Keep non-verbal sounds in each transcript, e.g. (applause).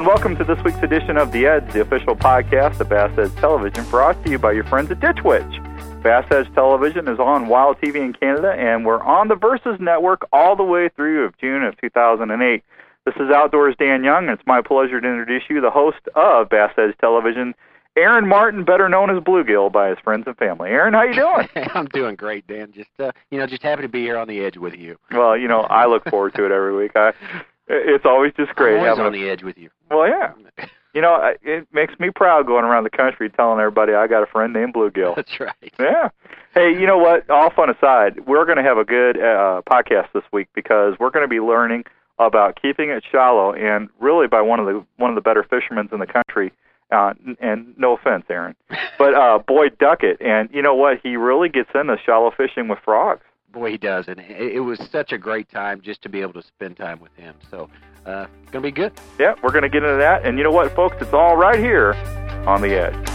and welcome to this week's edition of The Edge, the official podcast of Bass Edge Television, brought to you by your friends at Ditch Witch. Bass Edge Television is on Wild TV in Canada, and we're on the Versus Network all the way through of June of 2008. This is Outdoors Dan Young, and it's my pleasure to introduce you, the host of Bass Edge Television, Aaron Martin, better known as Bluegill by his friends and family. Aaron, how you doing? (laughs) I'm doing great, Dan. Just uh, you know, just happy to be here on the edge with you. Well, you know, I look forward to it every week. I, it's always just great. I'm always having on a- the edge with you. Well, yeah. You know, I- it makes me proud going around the country telling everybody I got a friend named Bluegill. That's right. Yeah. Hey, you know what? All fun aside, we're going to have a good uh, podcast this week because we're going to be learning about keeping it shallow, and really by one of the one of the better fishermen in the country. Uh, and no offense, Aaron, but uh, Boyd Duckett, and you know what? He really gets into shallow fishing with frogs. Boy, he does, and it, it was such a great time just to be able to spend time with him. So, uh, gonna be good. Yeah, we're going to get into that, and you know what, folks? It's all right here on the edge.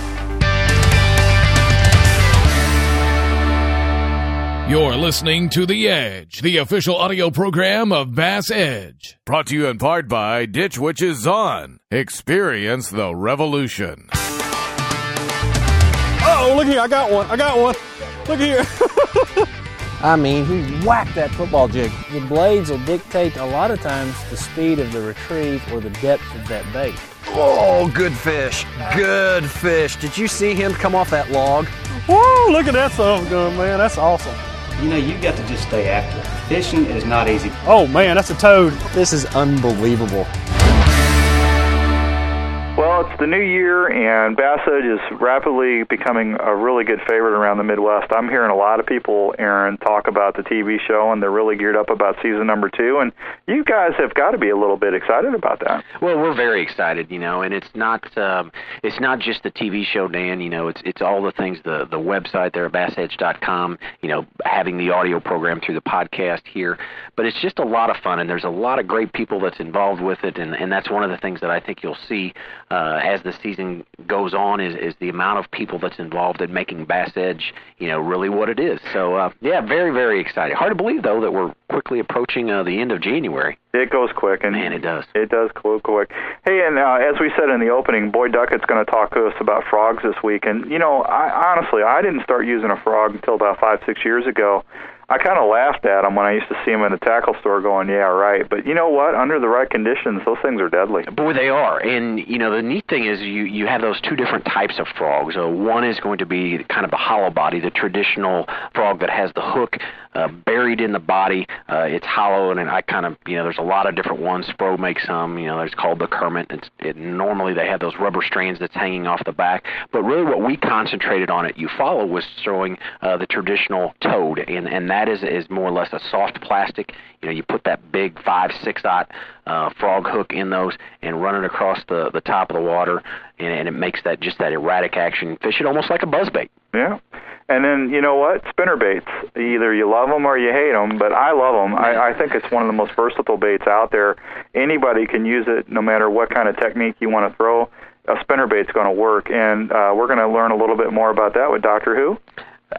You're listening to The Edge, the official audio program of Bass Edge. Brought to you in part by Ditch Witch's On. Experience the revolution. Oh, look here, I got one. I got one. Look here. (laughs) I mean, he whacked that football jig. The blades will dictate a lot of times the speed of the retrieve or the depth of that bait. Oh, good fish. Good fish. Did you see him come off that log? Whoa, look at that son of gun, man. That's awesome. You know, you've got to just stay active. Fishing is not easy. Oh, man, that's a toad. This is unbelievable. It's the new year, and Bass Edge is rapidly becoming a really good favorite around the Midwest. I'm hearing a lot of people, Aaron, talk about the TV show, and they're really geared up about season number two. And you guys have got to be a little bit excited about that. Well, we're very excited, you know, and it's not um, it's not just the TV show, Dan. You know, it's it's all the things the the website there bassedge.com. You know, having the audio program through the podcast here, but it's just a lot of fun, and there's a lot of great people that's involved with it, and and that's one of the things that I think you'll see uh, as the season goes on is is the amount of people that's involved in making Bass Edge, you know, really what it is. So uh, yeah, very very exciting. Hard to believe though that we're quickly approaching uh, the end of January. It goes quick, and Man, it does. It does go quick. Hey, and uh, as we said in the opening, Boyd Duckett's going to talk to us about frogs this week. And you know, I honestly, I didn't start using a frog until about five, six years ago. I kind of laughed at them when I used to see them in the tackle store, going, "Yeah, right." But you know what? Under the right conditions, those things are deadly. Boy, they are, and you know the neat thing is you you have those two different types of frogs. Uh, one is going to be kind of the hollow body, the traditional frog that has the hook uh, buried in the body. Uh, it's hollow, and I kind of you know there's a lot of different ones. Spro makes some. You know, there's called the Kermit. It's, it, normally they have those rubber strands that's hanging off the back, but really what we concentrated on at Eufaula was showing uh, the traditional toad, and and that is is more or less a soft plastic. You know, you put that big five six dot uh, frog hook in those and run it across the the top of the water, and, and it makes that just that erratic action. Fish it almost like a buzzbait. Yeah. And then you know what? Spinner baits. Either you love them or you hate them. But I love them. I, I think it's one of the most versatile baits out there. Anybody can use it, no matter what kind of technique you want to throw. A spinner bait's going to work, and uh, we're going to learn a little bit more about that with Doctor Who.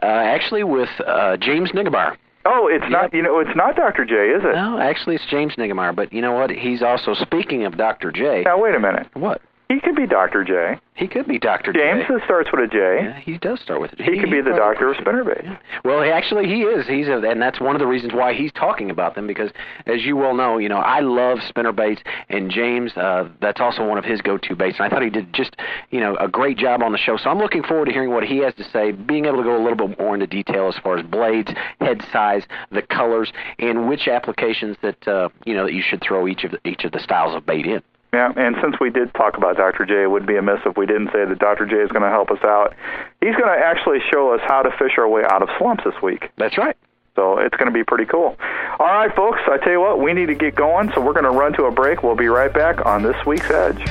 Uh, actually, with uh, James Niggemeyer. Oh, it's not. You know, it's not Doctor J, is it? No, actually, it's James Niggemeyer. But you know what? He's also speaking of Dr. J. Now wait a minute. What? He could be Doctor J. He could be Dr. James J. that starts with a J. Yeah, he does start with a J. He could be the doctor of spinnerbaits. Well, he, actually, he is. He's, a, and that's one of the reasons why he's talking about them because, as you well know, you know I love spinner baits, and James, uh, that's also one of his go-to baits. And I thought he did just, you know, a great job on the show. So I'm looking forward to hearing what he has to say, being able to go a little bit more into detail as far as blades, head size, the colors, and which applications that uh, you know that you should throw each of the, each of the styles of bait in. Yeah, and since we did talk about Dr. J, it would be amiss if we didn't say that Dr. J is going to help us out. He's going to actually show us how to fish our way out of slumps this week. That's right. So it's going to be pretty cool. All right, folks, I tell you what, we need to get going, so we're going to run to a break. We'll be right back on this week's Edge.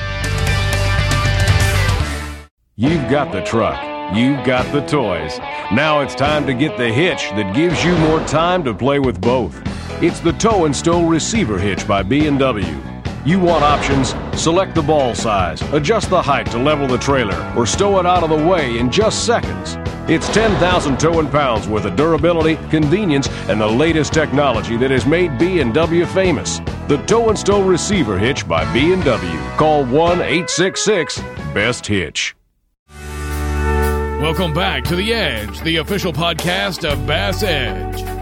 You've got the truck. You've got the toys. Now it's time to get the hitch that gives you more time to play with both. It's the Tow and Stow Receiver Hitch by B&W. You want options? Select the ball size, adjust the height to level the trailer, or stow it out of the way in just seconds. It's 10,000 towing pounds worth of durability, convenience, and the latest technology that has made B&W famous. The Tow and Stow Receiver Hitch by B&W. Call 1-866-BEST-HITCH. Welcome back to The Edge, the official podcast of Bass Edge.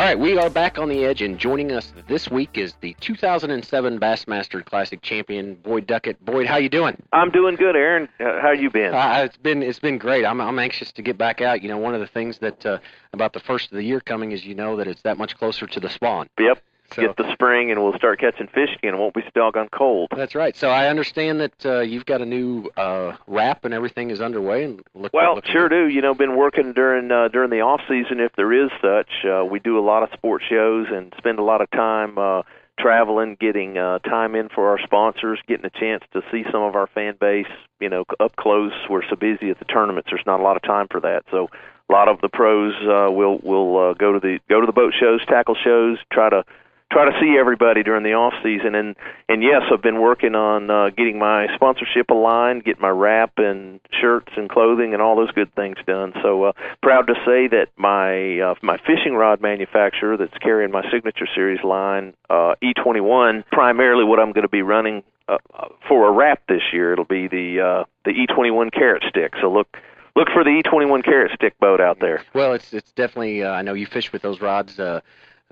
All right, we are back on the edge, and joining us this week is the 2007 Bassmaster Classic champion Boyd Duckett. Boyd, how you doing? I'm doing good, Aaron. Uh, how you been? Uh, it's been it's been great. I'm I'm anxious to get back out. You know, one of the things that uh, about the first of the year coming is you know that it's that much closer to the spawn. Yep. So- Get the spring, and we'll start catching fish again. It won't be so doggone cold. That's right. So I understand that uh, you've got a new uh, wrap and everything is underway. And look, Well, looking sure good. do. You know, been working during uh, during the off season, if there is such. Uh, we do a lot of sports shows and spend a lot of time uh, traveling, getting uh, time in for our sponsors, getting a chance to see some of our fan base. You know, up close. We're so busy at the tournaments. There's not a lot of time for that. So a lot of the pros uh, will will uh, go to the go to the boat shows, tackle shows, try to try to see everybody during the off season and and yes i've been working on uh, getting my sponsorship aligned get my wrap and shirts and clothing and all those good things done so uh, proud to say that my uh, my fishing rod manufacturer that's carrying my signature series line uh, e21 primarily what i'm going to be running uh, uh, for a wrap this year it'll be the uh, the e21 carrot stick so look look for the e21 carrot stick boat out there Well, it's it's definitely. Uh, I know you fish with those rods. Uh,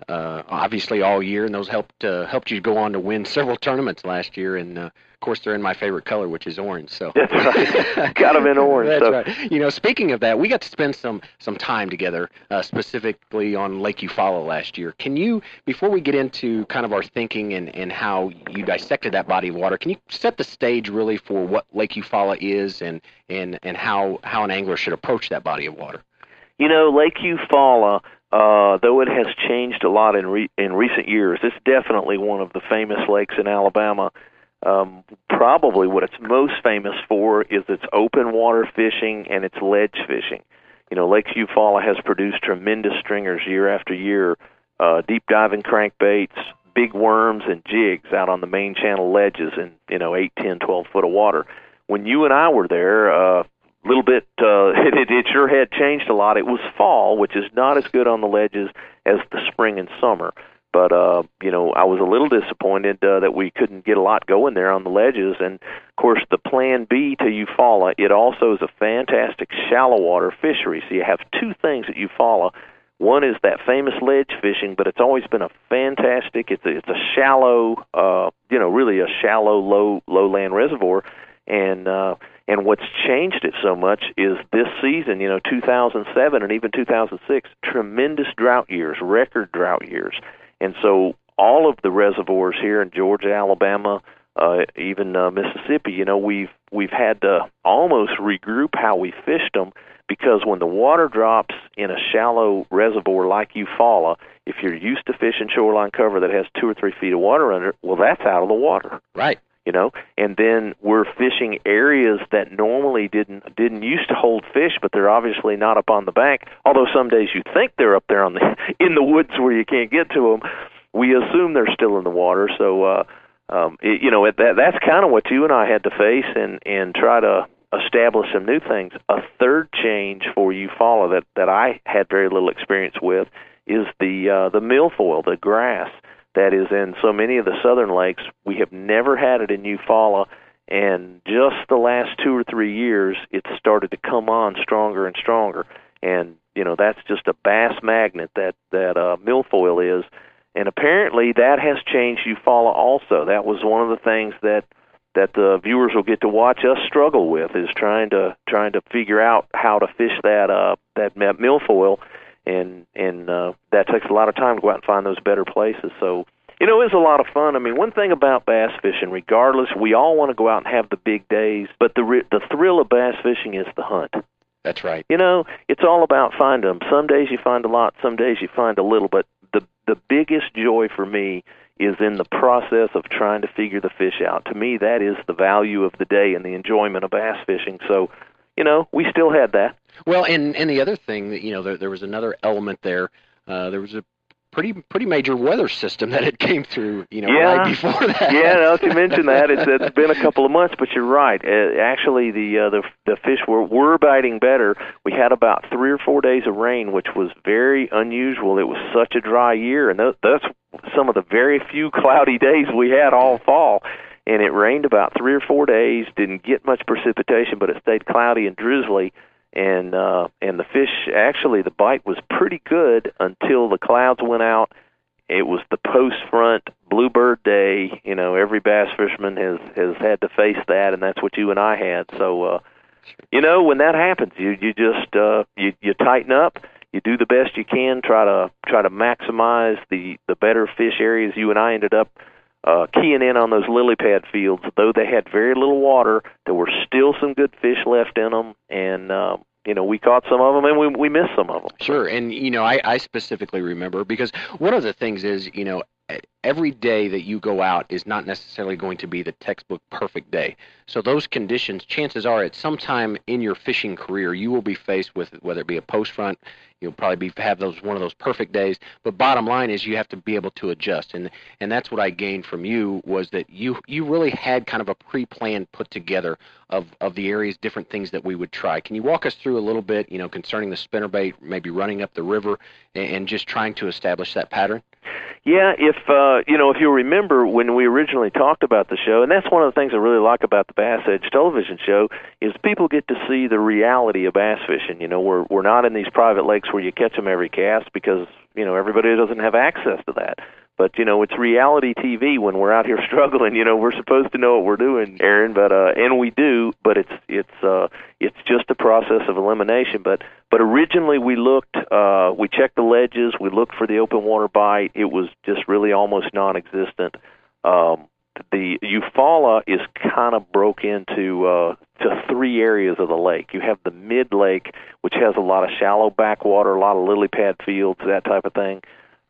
uh, obviously all year, and those helped uh, helped you go on to win several tournaments last year. And uh, of course, they're in my favorite color, which is orange. So That's right. (laughs) Got 'em in orange, That's so- right. You know, speaking of that, we got to spend some some time together, uh, specifically on Lake Eufaula last year. Can you, before we get into kind of our thinking and and how you dissected that body of water, can you set the stage really for what Lake Eufaula is and and and how how an angler should approach that body of water? You know, Lake Eufaula, uh, though it has changed a lot in re- in recent years, it's definitely one of the famous lakes in Alabama. Um, probably what it's most famous for is its open water fishing and its ledge fishing. You know, Lake Eufaula has produced tremendous stringers year after year, uh, deep diving crankbaits, big worms, and jigs out on the main channel ledges in you know eight, ten, twelve foot of water. When you and I were there, uh, little bit uh (laughs) it, it it sure had changed a lot. It was fall which is not as good on the ledges as the spring and summer. But uh you know i was a little disappointed uh, that we couldn't get a lot going there on the ledges. And of course the plan b to eufaula it also is a fantastic shallow water fishery. So you have two things at eufaula. One is that famous ledge fishing, but it's always been a fantastic. It's a, it's a shallow, uh, you know, really a shallow, low lowland reservoir, and uh, and what's changed it so much is this season, you know, 2007 and even 2006, tremendous drought years, record drought years, and so all of the reservoirs here in Georgia, Alabama, uh, even uh, Mississippi, you know, we've we've had to almost regroup how we fished them because when the water drops in a shallow reservoir like Eufaula, if you're used to fishing shoreline cover that has two or three feet of water under it, well, that's out of the water Right. You know and then we're fishing areas that normally didn't didn't used to hold fish but they're obviously not up on the bank. Although some days you think they're up there on the (laughs) in the woods where you can't get to them we assume they're still in the water. So uh um it, you know that that's kind of what you and I had to face and and try to establish some new things. A third change for Eufaula that that I had very little experience with is the uh the milfoil the grass that is in so many of the southern lakes. We have never had it in Eufaula, and just the last two or three years, it's started to come on stronger and stronger. And you know that's just a bass magnet that that uh, milfoil is, and apparently that has changed Eufaula also. That was one of the things that that the viewers will get to watch us struggle with is trying to trying to figure out how to fish that uh that milfoil and and uh, that takes a lot of time to go out and find those better places. So you know, it's a lot of fun. I mean, one thing about bass fishing, regardless, we all want to go out and have the big days, but the re- the thrill of bass fishing is the hunt. That's right. You know, it's all about finding them. Some days you find a lot, some days you find a little, but the the biggest joy for me is in the process of trying to figure the fish out. To me, that is the value of the day and the enjoyment of bass fishing. So, you know, we still had that. Well, and and the other thing that you know there there was another element there. Uh, there was a pretty pretty major weather system (laughs) that had came through. You know, Yeah. right before that. yeah, now that you mention that, it's, it's been a couple of months, but you're right. Uh, actually, the uh, the the fish were were biting better. We had about three or four days of rain, which was very unusual. It was such a dry year, and that, that's some of the very few cloudy days we had all fall. And it rained about three or four days. Didn't get much precipitation, but it stayed cloudy and drizzly. And uh, and the fish actually the bite was pretty good until the clouds went out. It was the post front bluebird day. You know, every bass fisherman has has had to face that, and that's what you and I had. So, uh, you know, when that happens, you you just uh, you you tighten up you do the best you can try to try to maximize the the better fish areas you and I ended up uh keying in on those lily pad fields though they had very little water there were still some good fish left in them and um you know, we caught some of them and we we missed some of them. Sure, and you know, I I specifically remember because one of the things is, you know, every day that you go out is not necessarily going to be the textbook perfect day. So those conditions, chances are, at some time in your fishing career, you will be faced with whether it be a post front, you'll probably be have those one of those perfect days. But bottom line is you have to be able to adjust, and and that's what I gained from you was that you you really had kind of a pre-plan put together of of the areas, different things that we would try. Can you walk us through a little bit, you know, concerning the spinnerbait, maybe running up the river, and, and just trying to establish that pattern? Yeah, if uh, you know, if you remember when we originally talked about the show, and that's one of the things I really like about the Bass Edge television show is people get to see the reality of bass fishing. You know, we're we're not in these private lakes where you catch them every cast because you know everybody doesn't have access to that. But you know, it's reality TV when we're out here (laughs) struggling. You know, we're supposed to know what we're doing, Aaron, but uh, and we do. But it's it's uh, it's just a process of elimination. But but originally we looked, uh, we checked the ledges, we looked for the open water bite. It was just really almost non-existent. Um, the Eufaula is kind of broke into uh, to three areas of the lake. You have the mid lake, which has a lot of shallow backwater, a lot of lily pad fields, that type of thing.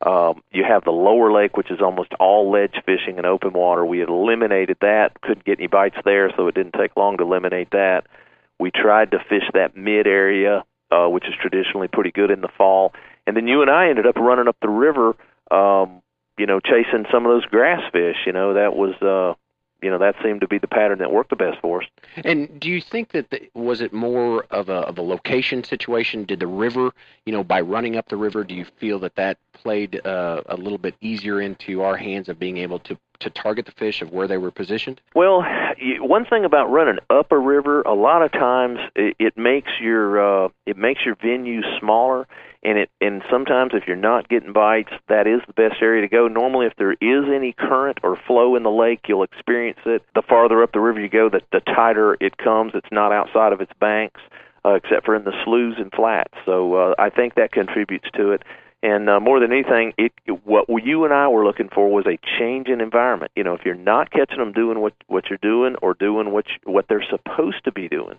Um, you have the lower lake, which is almost all ledge fishing and open water. We eliminated that. Couldn't get any bites there, so it didn't take long to eliminate that. We tried to fish that mid area, uh, which is traditionally pretty good in the fall. And then you and I ended up running up the river, um, you know, chasing some of those grass fish. You know, that was uh, you know that seemed to be the pattern that worked the best for us. And do you think that the, was it more of a of a location situation? Did the river, you know, by running up the river, do you feel that that played uh, a little bit easier into our hands of being able to to target the fish of where they were positioned? Well, one thing about running up a river, a lot of times it, it makes your uh, it makes your venue smaller and it and sometimes if you're not getting bites, that is the best area to go. Normally, if there is any current or flow in the lake, you'll experience it. The farther up the river you go, the, the tighter it comes. It's not outside of its banks, uh, except for in the sloughs and flats. So uh, I think that contributes to it. And uh, more than anything, it, what you and I were looking for was a change in environment. You know, if you're not catching them doing what what you're doing or doing what you, what they're supposed to be doing,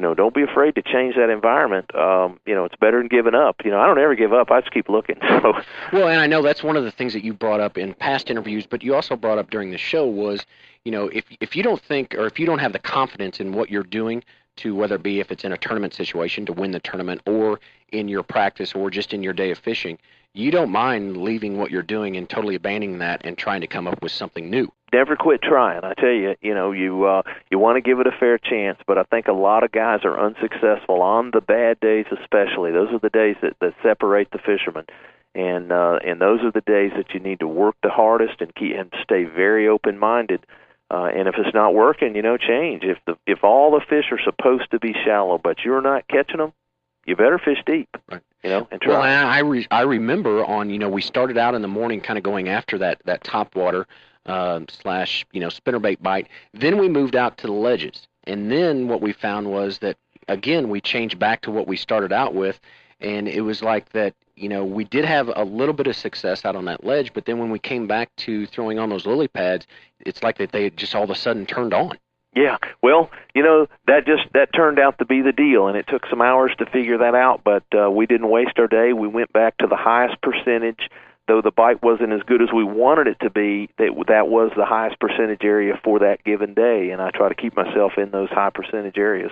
you know, don't be afraid to change that environment. Um, you know, it's better than giving up. You know, I don't ever give up. I just keep looking. (laughs) So, well, and I know that's one of the things that you brought up in past interviews, but you also brought up during the show was, you know, if if you don't think or if you don't have the confidence in what you're doing to whether it be if it's in a tournament situation to win the tournament or in your practice or just in your day of fishing, you don't mind leaving what you're doing and totally abandoning that and trying to come up with something new never quit trying. I tell you, you know, you uh, you want to give it a fair chance, but I think a lot of guys are unsuccessful on the bad days, especially. Those are the days that that separate the fishermen, and uh, and those are the days that you need to work the hardest and keep and stay very open minded. Uh, and if it's not working, you know, change. If the if all the fish are supposed to be shallow, but you're not catching them, you better fish deep. Right. You know, and try. Well, I re- I remember on you know we started out in the morning, kind of going after that that top water uh, slash you know spinnerbait bite. Then we moved out to the ledges, and then what we found was that again we changed back to what we started out with, and it was like that. You know, we did have a little bit of success out on that ledge, but then when we came back to throwing on those lily pads, it's like that they just all of a sudden turned on. Yeah, well, you know that just that turned out to be the deal, and it took some hours to figure that out. But uh, we didn't waste our day. We went back to the highest percentage though the bite wasn't as good as we wanted it to be, that that was the highest percentage area for that given day, and I try to keep myself in those high percentage areas.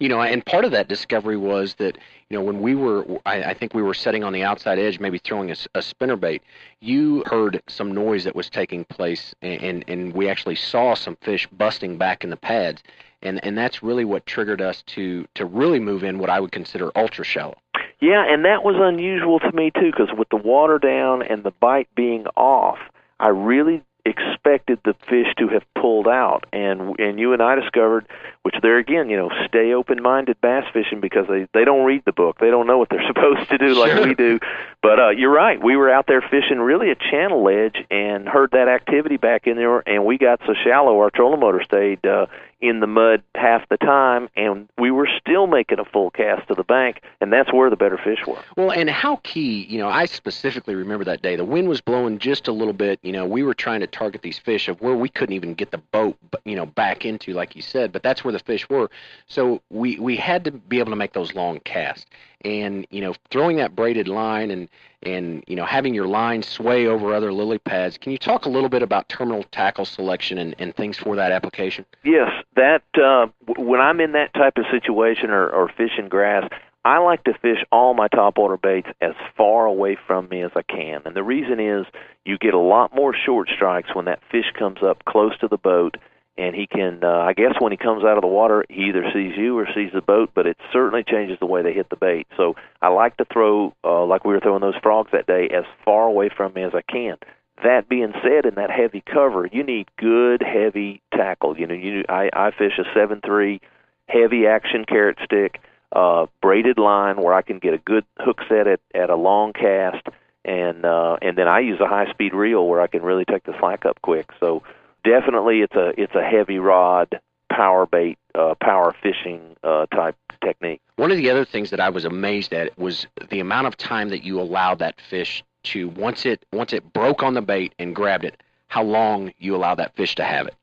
You know, and part of that discovery was that you know when we were, I, I think we were setting on the outside edge, maybe throwing a, a spinner bait. You heard some noise that was taking place, and, and and we actually saw some fish busting back in the pads, and and that's really what triggered us to to really move in what I would consider ultra shallow. Yeah, and that was unusual to me too, because with the water down and the bite being off, I really expected the fish to have pulled out. And and you and I discovered which there again you know stay open minded bass fishing because they they don't read the book. They don't know what they're (laughs) supposed to do like Sure. we do. But uh you're right. We were out there fishing really a channel edge and heard that activity back in there. And we got so shallow our trolling motor stayed uh in the mud half the time. And we were still making a full cast to the bank. And that's where the better fish were. Well, and how key, you know, I specifically remember that day. The wind was blowing just a little bit. You know, we were trying to target these fish of where we couldn't even get the boat, you know, back into, like you said. But that's where the fish were. So we we had to be able to make those long casts. And you know, throwing that braided line and and you know having your line sway over other lily pads. Can you talk a little bit about terminal tackle selection and, and things for that application? Yes, that uh, when I'm in that type of situation or, or fishing grass, I like to fish all my topwater baits as far away from me as I can. And the reason is you get a lot more short strikes when that fish comes up close to the boat and he can uh, I guess when he comes out of the water he either sees you or sees the boat, but it certainly changes the way they hit the bait. So I like to throw uh, like we were throwing those frogs that day as far away from me as I can. That being said, in that heavy cover, you need good heavy tackle. You know, you I, I fish a seven three heavy action carrot stick, uh, braided line where I can get a good hook set at, at a long cast, and uh, and then I use a high speed reel where I can really take the slack up quick. So definitely, it's a it's a heavy rod power bait uh, power fishing uh, type technique. One of the other things that I was amazed at was the amount of time that you allowed that fish to once it once it broke on the bait and grabbed it, how long you allow that fish to have it.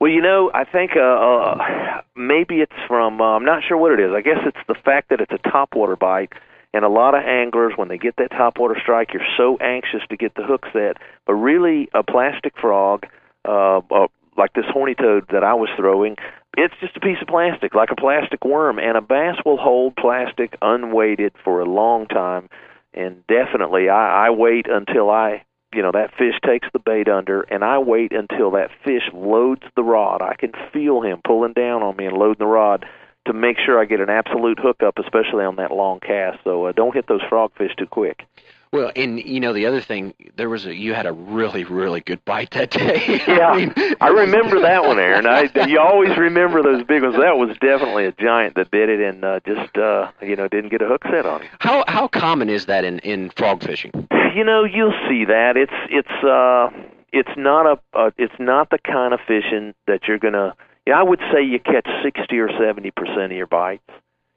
Well, you know, I think uh, uh, maybe it's from uh, I'm not sure what it is. I guess it's the fact that it's a topwater bite, and a lot of anglers when they get that topwater strike, you're so anxious to get the hook set. But really, a plastic frog, uh, uh, like this horny toad that I was throwing, it's just a piece of plastic, like a plastic worm, and a bass will hold plastic unweighted for a long time. And definitely, I, I wait until I you know that fish takes the bait under and I wait until that fish loads the rod. I can feel him pulling down on me and loading the rod to make sure I get an absolute hookup, especially on that long cast. So uh, don't hit those frogfish too quick. Well, and you know the other thing, there was a you had a really really good bite that day. (laughs) Yeah, I, mean, I remember that one, Aaron. I, you always remember those big ones. That was definitely a giant that did it and uh, just uh, you know didn't get a hook set on him. How how common is that in in frog fishing? You know, you'll see that. It's it's uh it's not a uh, it's not the kind of fishing that you're gonna. Yeah, I would say you catch sixty or seventy percent of your bites.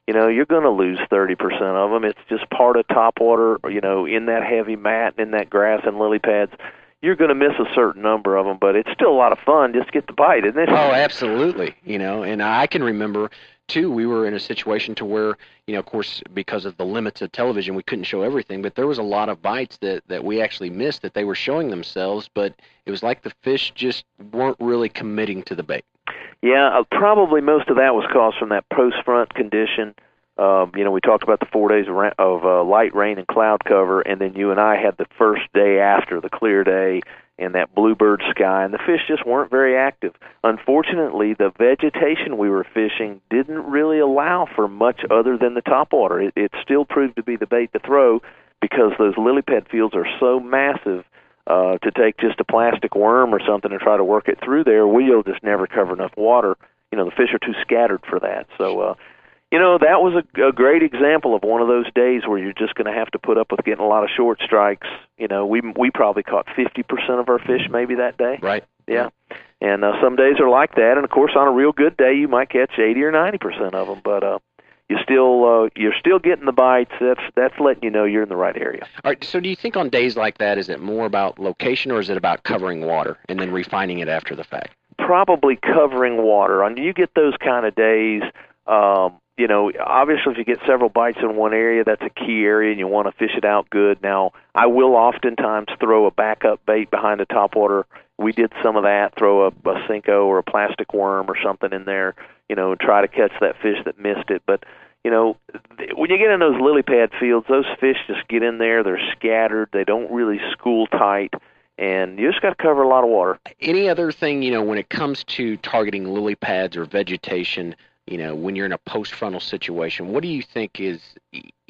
You know, you're going to lose thirty percent of them. It's just part of topwater. You know, in that heavy mat, and in that grass and lily pads, you're going to miss a certain number of them. But it's still a lot of fun. Just get the bite, isn't it? Oh, absolutely. You know, and I can remember too. We were in a situation to where, you know, of course, because of the limits of television, we couldn't show everything. But there was a lot of bites that that we actually missed that they were showing themselves, but it was like the fish just weren't really committing to the bait. Yeah, uh, probably most of that was caused from that post front condition. Um, you know, we talked about the four days of, ra- of uh, light rain and cloud cover, and then you and I had the first day after the clear day and that bluebird sky, and the fish just weren't very active. Unfortunately, the vegetation we were fishing didn't really allow for much other than the topwater. It, it still proved to be the bait to throw because those lily pad fields are so massive uh, to take just a plastic worm or something and try to work it through there, we'll just never cover enough water. You know, the fish are too scattered for that. So, uh, you know, that was a, a great example of one of those days where you're just going to have to put up with getting a lot of short strikes. You know, we we probably caught 50% of our fish maybe that day. Right. Yeah. And uh, some days are like that, and of course, on a real good day, you might catch 80 or 90 percent of them. But uh, you still uh, you're still getting the bites. That's that's letting you know you're in the right area. All right. So, do you think on days like that, is it more about location or is it about covering water and then refining it after the fact? Probably covering water. On you get those kind of days. Um, you know, obviously, if you get several bites in one area, that's a key area, and you want to fish it out good. Now, I will oftentimes throw a backup bait behind the topwater. We did some of that. Throw a, a Senko or a plastic worm or something in there. You know, and try to catch that fish that missed it. But you know, th- when you get in those lily pad fields, those fish just get in there. They're scattered. They don't really school tight, and you just got to cover a lot of water. Any other thing, you know, when it comes to targeting lily pads or vegetation, you know, when you're in a post frontal situation, what do you think is,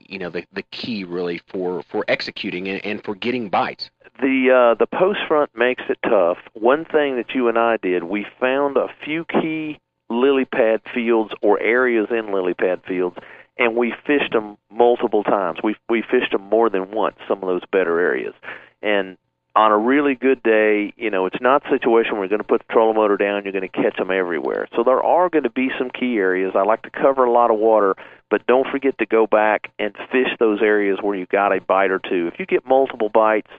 you know the the key really for for executing and, and for getting bites. The uh, the post front makes it tough. One thing that you and I did, we found a few key lily pad fields or areas in lily pad fields, and we fished them multiple times. We we fished them more than once. Some of those better areas, and on a really good day, you know, it's not a situation where you're going to put the trolling motor down, you're going to catch them everywhere. So there are going to be some key areas. I like to cover a lot of water, but don't forget to go back and fish those areas where you got a bite or two. If you get multiple bites,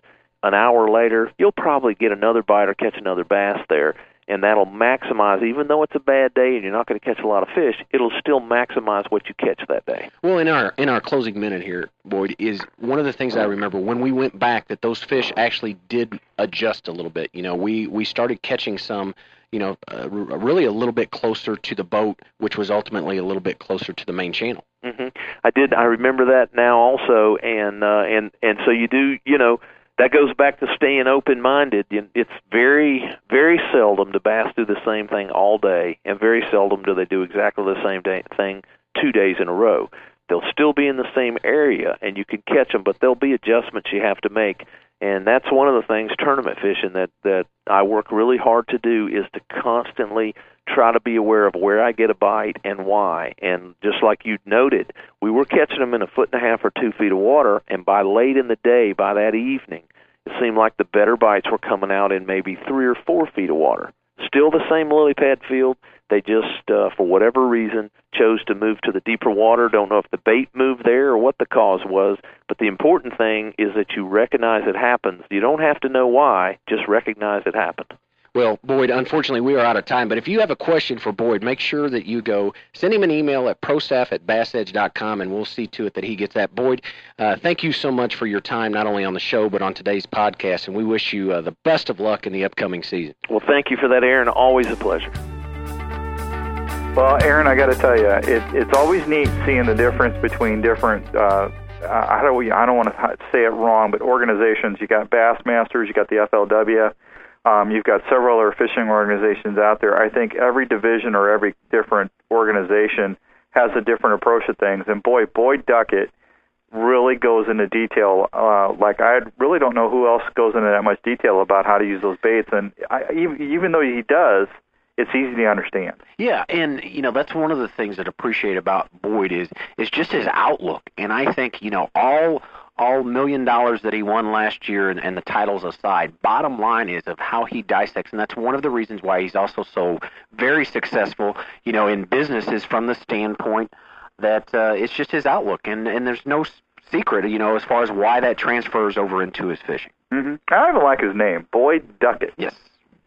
an hour later, you'll probably get another bite or catch another bass there and that'll maximize even though it's a bad day and you're not going to catch a lot of fish it'll still maximize what you catch that day. Well in our in our closing minute here boyd is one of the things i remember when we went back that those fish actually did adjust a little bit. You know we we started catching some you know uh, really a little bit closer to the boat which was ultimately a little bit closer to the main channel. Mhm i did i remember that now also and uh and and so you do you know that goes back to staying open minded. It's very, very seldom do bass do the same thing all day, and very seldom do they do exactly the same day, thing two days in a row. They'll still be in the same area, and you can catch them, but there'll be adjustments you have to make. And that's one of the things tournament fishing that that I work really hard to do is to constantly try to be aware of where I get a bite and why. And just like you noted, we were catching them in a foot and a half or two feet of water, and by late in the day, by that evening, it seemed like the better bites were coming out in maybe three or four feet of water. Still the same lily pad field. They just, uh, for whatever reason, chose to move to the deeper water. Don't know if the bait moved there or what the cause was. But the important thing is that you recognize it happens. You don't have to know why, just recognize it happened. Well, Boyd, unfortunately, we are out of time. But if you have a question for Boyd, make sure that you go send him an email at prostaff at bassedge.com, and we'll see to it that he gets that. Boyd, uh, thank you so much for your time, not only on the show, but on today's podcast. And we wish you uh, the best of luck in the upcoming season. Well, thank you for that, Aaron. Always a pleasure. Well, Aaron, I got to tell you, it, it's always neat seeing the difference between different. Uh, I don't, I don't want to say it wrong, but organizations. You got Bassmasters, you got the FLW um, you've got several other fishing organizations out there. I think every division or every different organization has a different approach to things. And boy, Boyd Duckett really goes into detail. Uh, like I really don't know who else goes into that much detail about how to use those baits. And I, even, even though he does, it's easy to understand. Yeah, and you know that's one of the things that I appreciate about Boyd is is just his outlook. And I think you know all all million dollars that he won last year and, and the titles aside, bottom line is of how he dissects, and that's one of the reasons why he's also so very successful, you know, in businesses from the standpoint that uh, it's just his outlook, and and there's no secret, you know, as far as why that transfers over into his fishing. Mm-hmm. I even like his name, Boyd Duckett. Yes.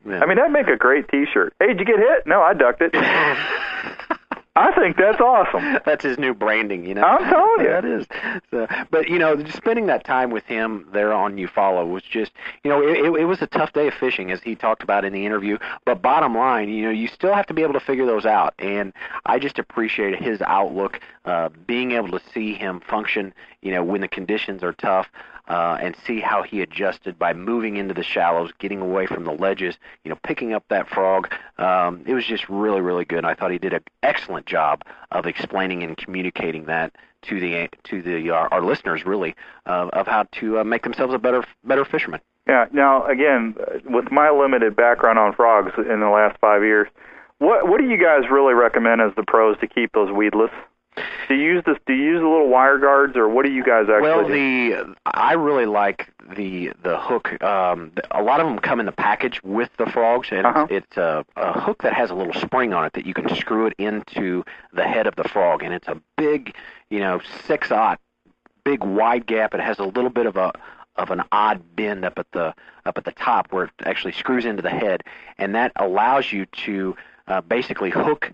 Yeah. I mean, that'd make a great T-shirt. Hey, did you get hit? No, I ducked it. (laughs) (laughs) I think that's awesome. (laughs) that's his new branding, you know. I'm telling you, that is. (laughs) So, but you know, just spending that time with him there on Eufaula was just, you know, it, it was a tough day of fishing, as he talked about in the interview. But bottom line, you know, you still have to be able to figure those out, and I just appreciate his outlook, uh, being able to see him function, you know, when the conditions are tough uh, and see how he adjusted by moving into the shallows, getting away from the ledges, you know, picking up that frog. Um, it was just really, really good. I thought he did an excellent job of explaining and communicating that to the to the uh, our listeners, really, uh, of how to uh, make themselves a better better fisherman. Yeah. Now, again, with my limited background on frogs in the last five years, what what do you guys really recommend as the pros to keep those weedless? Do you use this? Do you use the little wire guards, or what do you guys actually? Well, do? the I really like the the hook. Um, a lot of them come in the package with the frogs, and uh-huh. it's a, a hook that has a little spring on it that you can screw it into the head of the frog, and it's a big, you know, six aught, big wide gap. It has a little bit of a of an odd bend up at the up at the top where it actually screws into the head, and that allows you to uh, basically hook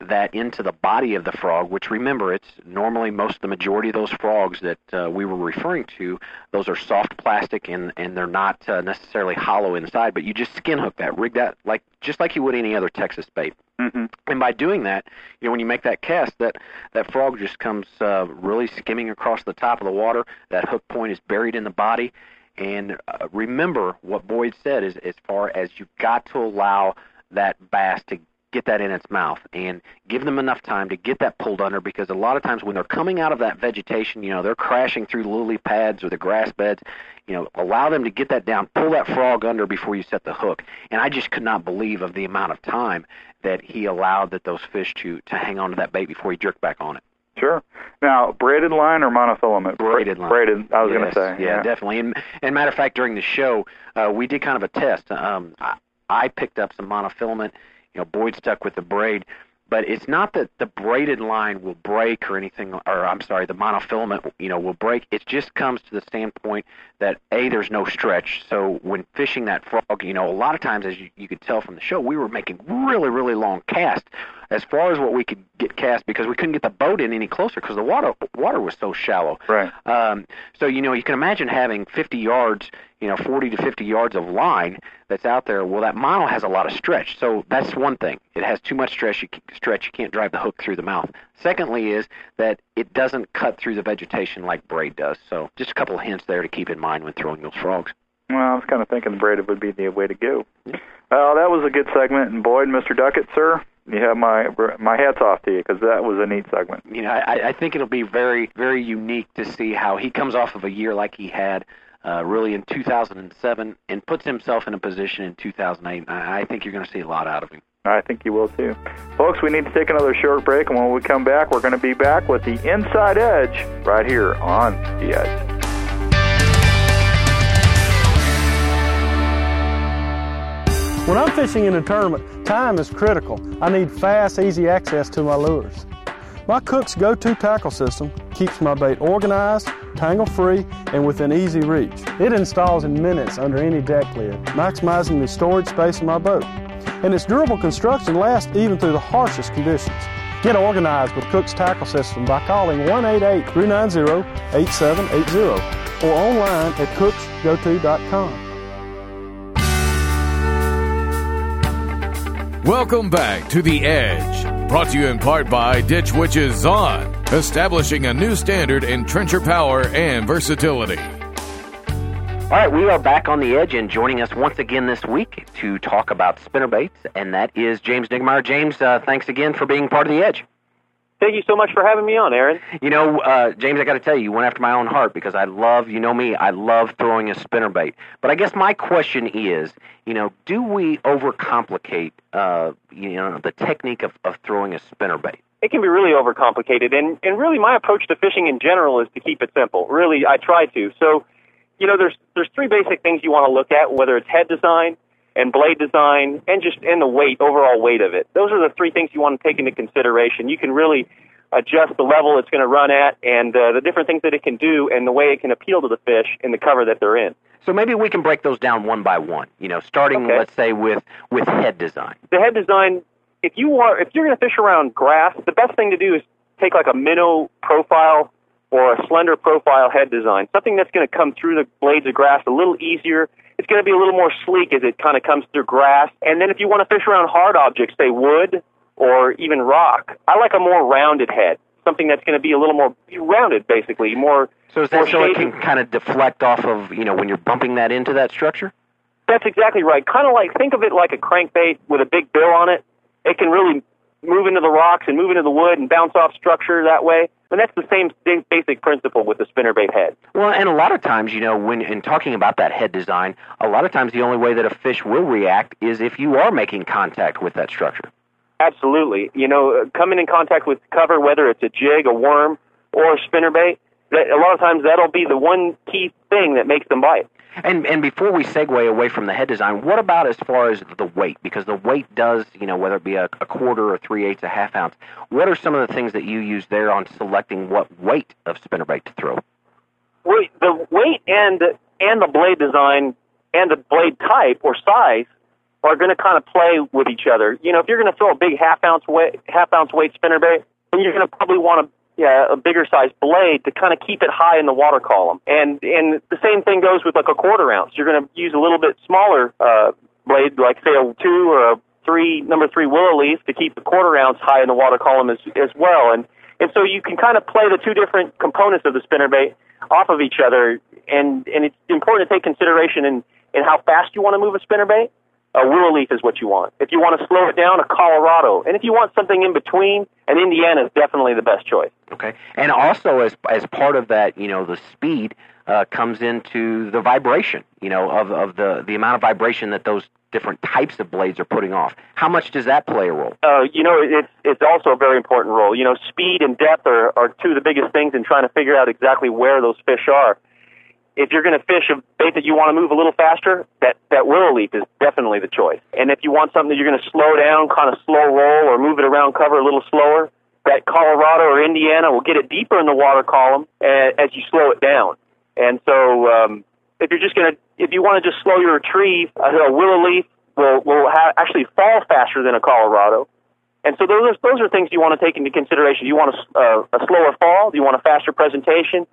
that into the body of the frog, which remember, it's normally most the majority of those frogs that uh, we were referring to, those are soft plastic and, and they're not uh, necessarily hollow inside, but you just skin hook that, rig that like just like you would any other Texas bait. Mm-hmm. And by doing that, you know, when you make that cast, that that frog just comes uh, really skimming across the top of the water. That hook point is buried in the body. And uh, remember what Boyd said is as far as you've got to allow that bass to get that in its mouth and give them enough time to get that pulled under because a lot of times when they're coming out of that vegetation, you know, they're crashing through lily pads or the grass beds, you know, allow them to get that down, pull that frog under before you set the hook. And I just could not believe of the amount of time that he allowed that those fish to to hang on to that bait before he jerked back on it. Sure. Now, braided line or monofilament? Braided line. Braided. I was yes, going to say. Yeah, definitely. And, and matter of fact, during the show, uh, we did kind of a test. Um, I, I picked up some monofilament. You know, Boyd stuck with the braid. But it's not that the braided line will break or anything, or I'm sorry, the monofilament, you know, will break. It just comes to the standpoint that a there's no stretch. So when fishing that frog, you know, a lot of times, as you, you could tell from the show, we were making really, really long casts as far as what we could get cast because we couldn't get the boat in any closer because the water water was so shallow. Right. Um, so you know, you can imagine having 50 yards you know 40 to 50 yards of line that's out there. Well that mono has a lot of stretch so that's one thing. It has too much stretch you stretch you can't drive the hook through the mouth. Secondly is that it doesn't cut through the vegetation like braid does so just a couple of hints there to keep in mind when throwing those frogs. Well i was kind of thinking the braided would be the way to go. Well that was a good segment. And boyd mr duckett sir you have my my hats off to you because that was a neat segment. You know, I, I think it'll be very very unique to see how he comes off of a year like he had uh, really in 2007 and puts himself in a position in 2008. I, I think you're going to see a lot out of him. I think you will too. Folks, we need to take another short break, and when we come back, we're going to be back with the Inside Edge right here on The Edge. When I'm fishing in a tournament, time is critical. I need fast, easy access to my lures. My Cook's go-to tackle system keeps my bait organized, tangle-free, and within easy reach. It installs in minutes under any deck lid, maximizing the storage space in my boat. And its durable construction lasts even through the harshest conditions. Get organized with Cook's tackle system by calling 188-390-8780 or online at cooksgoto.com. Welcome back to The Edge, brought to you in part by Ditch Witches Zon, establishing a new standard in trencher power and versatility. All right, we are back on the edge, and joining us once again this week to talk about spinnerbaits, and that is James Niggemeyer. James, uh, thanks again for being part of the edge. Thank you so much for having me on, Aaron. You know, uh, James, I got to tell you, you went after my own heart because I love, you know me, I love throwing a spinnerbait. But I guess my question is, you know, do we overcomplicate, uh, you know, the technique of, of throwing a spinnerbait? It can be really overcomplicated, and and really my approach to fishing in general is to keep it simple. Really, I try to. So, you know, there's there's three basic things you want to look at, whether it's head design, and blade design and just and the weight, overall weight of it. Those are the three things you want to take into consideration. You can really adjust the level it's going to run at and uh, the different things that it can do and the way it can appeal to the fish in the cover that they're in. So maybe we can break those down one by one. You know, starting okay. let's say with with head design. The head design, if you are if you're going to fish around grass, the best thing to do is take like a minnow profile or a slender profile head design, something that's going to come through the blades of grass a little easier it's going to be a little more sleek as it kind of comes through grass. And then if you want to fish around hard objects, say wood or even rock, I like a more rounded head, something that's going to be a little more rounded, basically, more. So is that so it can kind of deflect off of you know when you're bumping that into that structure? That's exactly right. Kind of like think of it like a crankbait with a big bill on it. It can really move into the rocks and move into the wood and bounce off structure that way. And that's the same basic principle with the spinnerbait head. Well, and a lot of times, you know, when in talking about that head design, a lot of times the only way that a fish will react is if you are making contact with that structure. Absolutely. You know, uh, coming in contact with cover, whether it's a jig, a worm, or a spinnerbait, that a lot of times that'll be the one key thing that makes them bite. And and before we segue away from the head design, what about as far as the weight? Because the weight does, you know, whether it be a, a quarter or three eighths, a half ounce. What are some of the things that you use there on selecting what weight of spinnerbait to throw? Wait, the weight and and the blade design and the blade type or size are going to kind of play with each other. You know, if you're going to throw a big half ounce weight half ounce weight spinnerbait, then you're going to probably want to yeah, a bigger size blade to kind of keep it high in the water column. And and the same thing goes with like a quarter ounce. You're going to use a little bit smaller uh, blade, like say a two or a three number three willow leaf, to keep the quarter ounce high in the water column as as well. And and so you can kind of play the two different components of the spinnerbait off of each other. And and it's important to take consideration in in how fast you want to move a spinnerbait. A willow leaf is what you want. If you want to slow it down, a Colorado. And if you want something in between, an Indiana is definitely the best choice. Okay. And also, as as part of that, you know, the speed uh, comes into the vibration. You know, of of the the amount of vibration that those different types of blades are putting off. How much does that play a role? Uh, you know, it's it's also a very important role. You know, speed and depth are are two of the biggest things in trying to figure out exactly where those fish are if you're going to fish a bait that you want to move a little faster, that, that willow leaf is definitely the choice. And if you want something that you're going to slow down, kind of slow roll or move it around cover a little slower, that Colorado or Indiana will get it deeper in the water column as, as you slow it down. And so, um, if you're just going to, if you want to just slow your retrieve, a willow leaf will, will ha- actually fall faster than a Colorado. And so those are, those are things you want to take into consideration. You want a, uh, a slower fall? Do you want a faster presentation?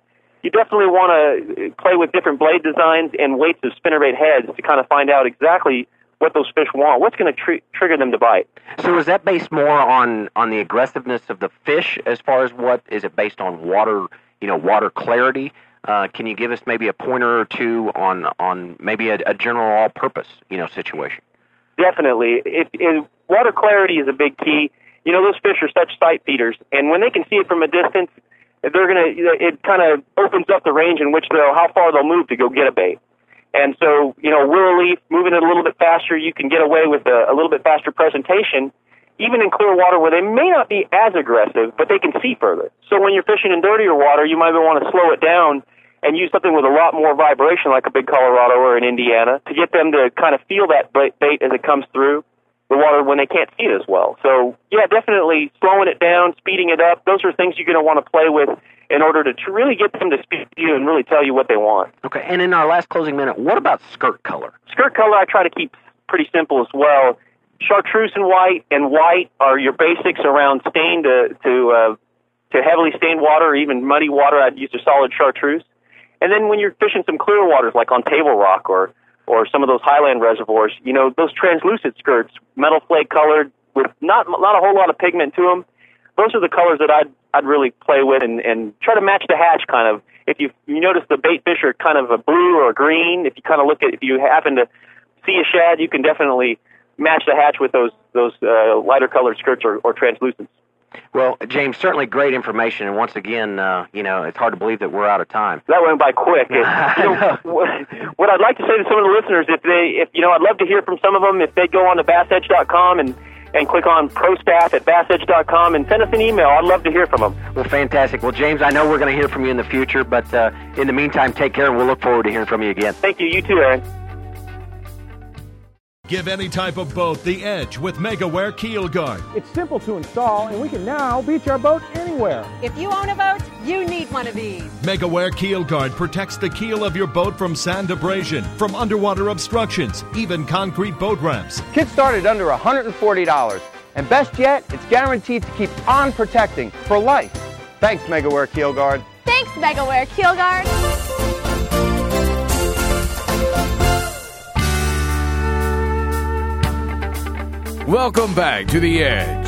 You definitely want to play with different blade designs and weights of spinnerbait heads to kind of find out exactly what those fish want. What's going to tr- trigger them to bite? So is that based more on on the aggressiveness of the fish, as far as what is it based on water? You know, water clarity. Uh, can you give us maybe a pointer or two on on maybe a, a general all-purpose you know situation? Definitely, it, it, water clarity is a big key. You know, those fish are such sight feeders, and when they can see it from a distance, they're gonna it kind of opens up the range in which they'll how far they'll move to go get a bait. And so, you know, willow leaf, moving it a little bit faster, you can get away with a, a little bit faster presentation, even in clear water where they may not be as aggressive, but they can see further. So when you're fishing in dirtier water, you might want to slow it down and use something with a lot more vibration, like a big Colorado or an Indiana, to get them to kind of feel that bait as it comes through the water when they can't see it as well. So yeah, definitely slowing it down, speeding it up. Those are things you're going to want to play with in order to, really get them to speak to you and really tell you what they want. Okay. And in our last closing minute, what about skirt color? Skirt color, I try to keep pretty simple as well. Chartreuse and white and white are your basics around stain to to uh, to heavily stained water or even muddy water. I'd use a solid chartreuse. And then when you're fishing some clear waters, like on Table Rock or or some of those highland reservoirs, you know, those translucent skirts, metal flake colored with not not a whole lot of pigment to them. Those are the colors that I'd I'd really play with and and try to match the hatch kind of. If you you notice the bait fish are kind of a blue or a green, if you kind of look at if you happen to see a shad, you can definitely match the hatch with those those uh, lighter colored skirts or, or translucents. Well, James, certainly great information, and once again, uh, you know, it's hard to believe that we're out of time. That went by quick. (laughs) you know, what I'd like to say to some of the listeners, if they, if you know, I'd love to hear from some of them. If they go on to BassEdge.com and and click on ProStaff at BassEdge.com and send us an email. I'd love to hear from them. Well, fantastic. Well, James, I know we're going to hear from you in the future, but uh, in the meantime, take care, and we'll look forward to hearing from you again. Thank you. You too, Aaron. Give any type of boat the edge with MegaWare Keel Guard. It's simple to install, and we can now beach our boat anywhere. If you own a boat, you need one of these. MegaWare Keel Guard protects the keel of your boat from sand abrasion, from underwater obstructions, even concrete boat ramps. Kit started under $140, and best yet, it's guaranteed to keep on protecting for life. Thanks, MegaWare Keel Guard. Thanks, MegaWare Keel Guard. Welcome back to The Edge.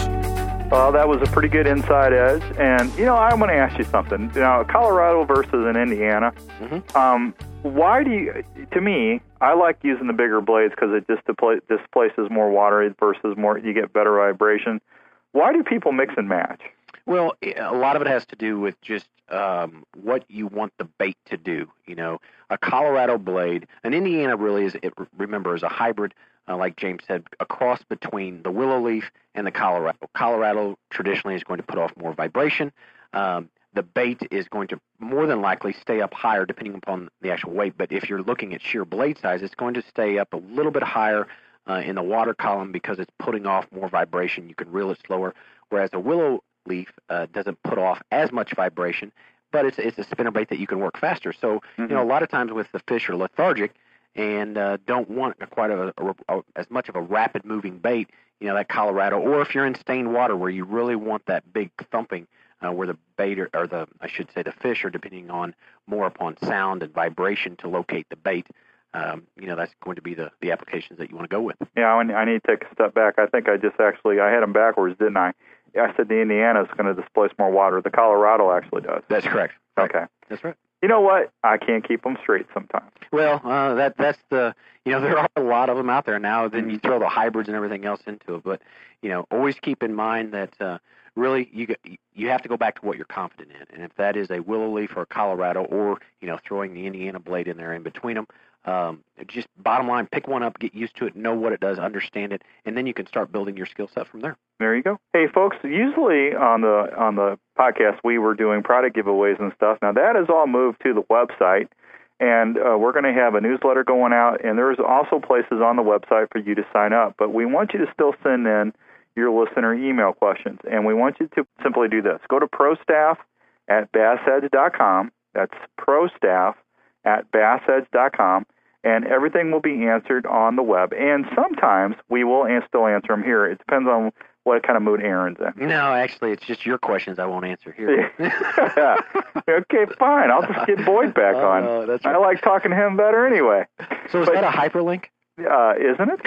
Well, that was a pretty good inside edge. And, you know, I want to ask you something. You know, Colorado versus an Indiana. Mm-hmm. Um, why do you, to me, I like using the bigger blades because it just displaces more water versus more, you get better vibration. Why do people mix and match? Well, a lot of it has to do with just um, what you want the bait to do. You know, a Colorado blade, an Indiana really is, it, remember, is a hybrid uh, like James said, a cross between the willow leaf and the Colorado. Colorado traditionally is going to put off more vibration. Um, the bait is going to more than likely stay up higher depending upon the actual weight. But if you're looking at sheer blade size, it's going to stay up a little bit higher uh, in the water column because it's putting off more vibration. You can reel it slower. Whereas a willow leaf uh, doesn't put off as much vibration, but it's it's a spinner bait that you can work faster. So mm-hmm. you know a lot of times with the fish are lethargic, and uh, don't want quite a, a, a, as much of a rapid moving bait, you know, that Colorado, or if you're in stained water where you really want that big thumping, uh, where the bait or, or the, I should say, the fish are depending on more upon sound and vibration to locate the bait. Um, you know, that's going to be the, the applications that you want to go with. Yeah, I need to take a step back. I think I just actually, I had them backwards, didn't I? I said the Indiana is going to displace more water. The Colorado actually does. That's correct. Okay. That's right. You know what? I can't keep them straight sometimes. Well, uh, that that's the you know (laughs) there are a lot of them out there now. Then you throw the hybrids and everything else into it, but you know always keep in mind that uh, really you you have to go back to what you're confident in, and if that is a willow leaf or a Colorado, or you know throwing the Indiana blade in there in between them, um, just bottom line, pick one up, get used to it, know what it does, understand it, and then you can start building your skill set from there. There you go. Hey, folks. Usually on the on the podcast we were doing product giveaways and stuff. Now that has all moved to the website, and uh, we're going to have a newsletter going out, and there's also places on the website for you to sign up. But we want you to still send in your listener email questions, and we want you to simply do this: go to prostaff at bassedge.com. That's prostaff at bassedge.com and everything will be answered on the web. And sometimes we will still answer them here. It depends on what kind of mood Aaron's in. No, actually, it's just your questions I won't answer here. (laughs) okay, fine. I'll just get Boyd back Oh, on. right. I like talking to him better anyway. So is But- that a hyperlink? Uh, isn't it? (laughs)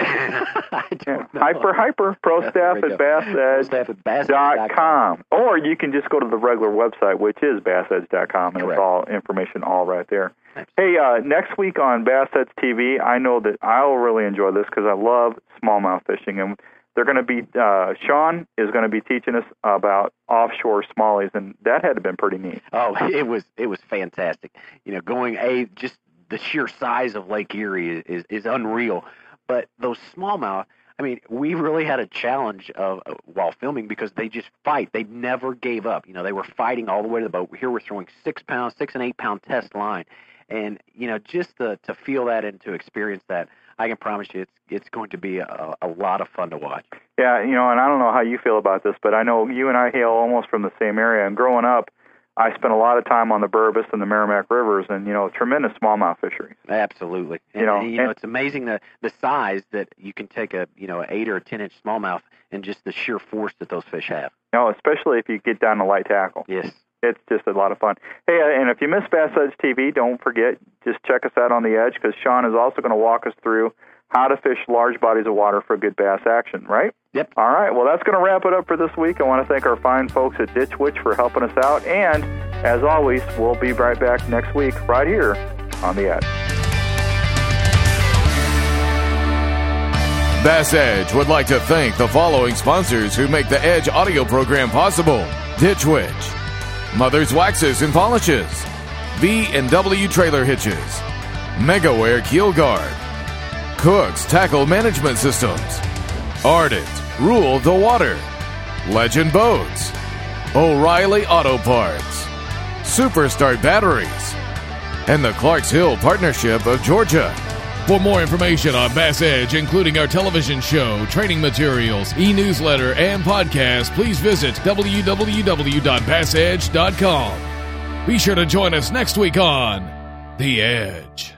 Hyper, hyper, pro staff at go. bassedge dot com. Or you can just go to the regular website, which is bassedge.com, and it's all information all right there. Hey, uh, next week on Bass Edge TV, I know that I'll really enjoy this because I love smallmouth fishing, and they're going to be uh, Sean is going to be teaching us about offshore smallies, and that had to been pretty neat. Oh, (laughs) it was it was fantastic. You know, going a just the sheer size of Lake Erie is is, is unreal. But those smallmouth, I mean, we really had a challenge of uh, while filming because they just fight. They never gave up. You know, they were fighting all the way to the boat. Here we're throwing six pound, six and eight pound test line, and you know, just to to feel that and to experience that, I can promise you, it's it's going to be a, a lot of fun to watch. Yeah, you know, and I don't know how you feel about this, but I know you and I hail almost from the same area. And growing up, I spent a lot of time on the Burbus and the Merrimack rivers, and you know, tremendous smallmouth fisheries. Absolutely. And, You know, and, you know, and- it's amazing the the size that you can take a you know an eight or a ten inch smallmouth and just the sheer force that those fish have. You know, especially if you get down to light tackle. Yes. It's just a lot of fun. Hey, uh, and if you miss Bass Edge TV, don't forget, just check us out on the edge because Sean is also going to walk us through how to fish large bodies of water for good bass action, right? Yep. All right. Well, that's going to wrap it up for this week. I want to thank our fine folks at Ditch Witch for helping us out. And as always, we'll be right back next week right here on the edge. Bass Edge would like to thank the following sponsors who make the Edge audio program possible. Ditch Witch, Mother's Waxes and Polishes, B&W Trailer Hitches, MegaWare Keel Guard, Cook's Tackle Management Systems, Ardent Rule the Water, Legend Boats, O'Reilly Auto Parts, Superstart Batteries, and the Clarks Hill Partnership of Georgia. For more information on Bass Edge, including our television show, training materials, e newsletter, and podcast, please visit www.bassedge.com. Be sure to join us next week on The Edge.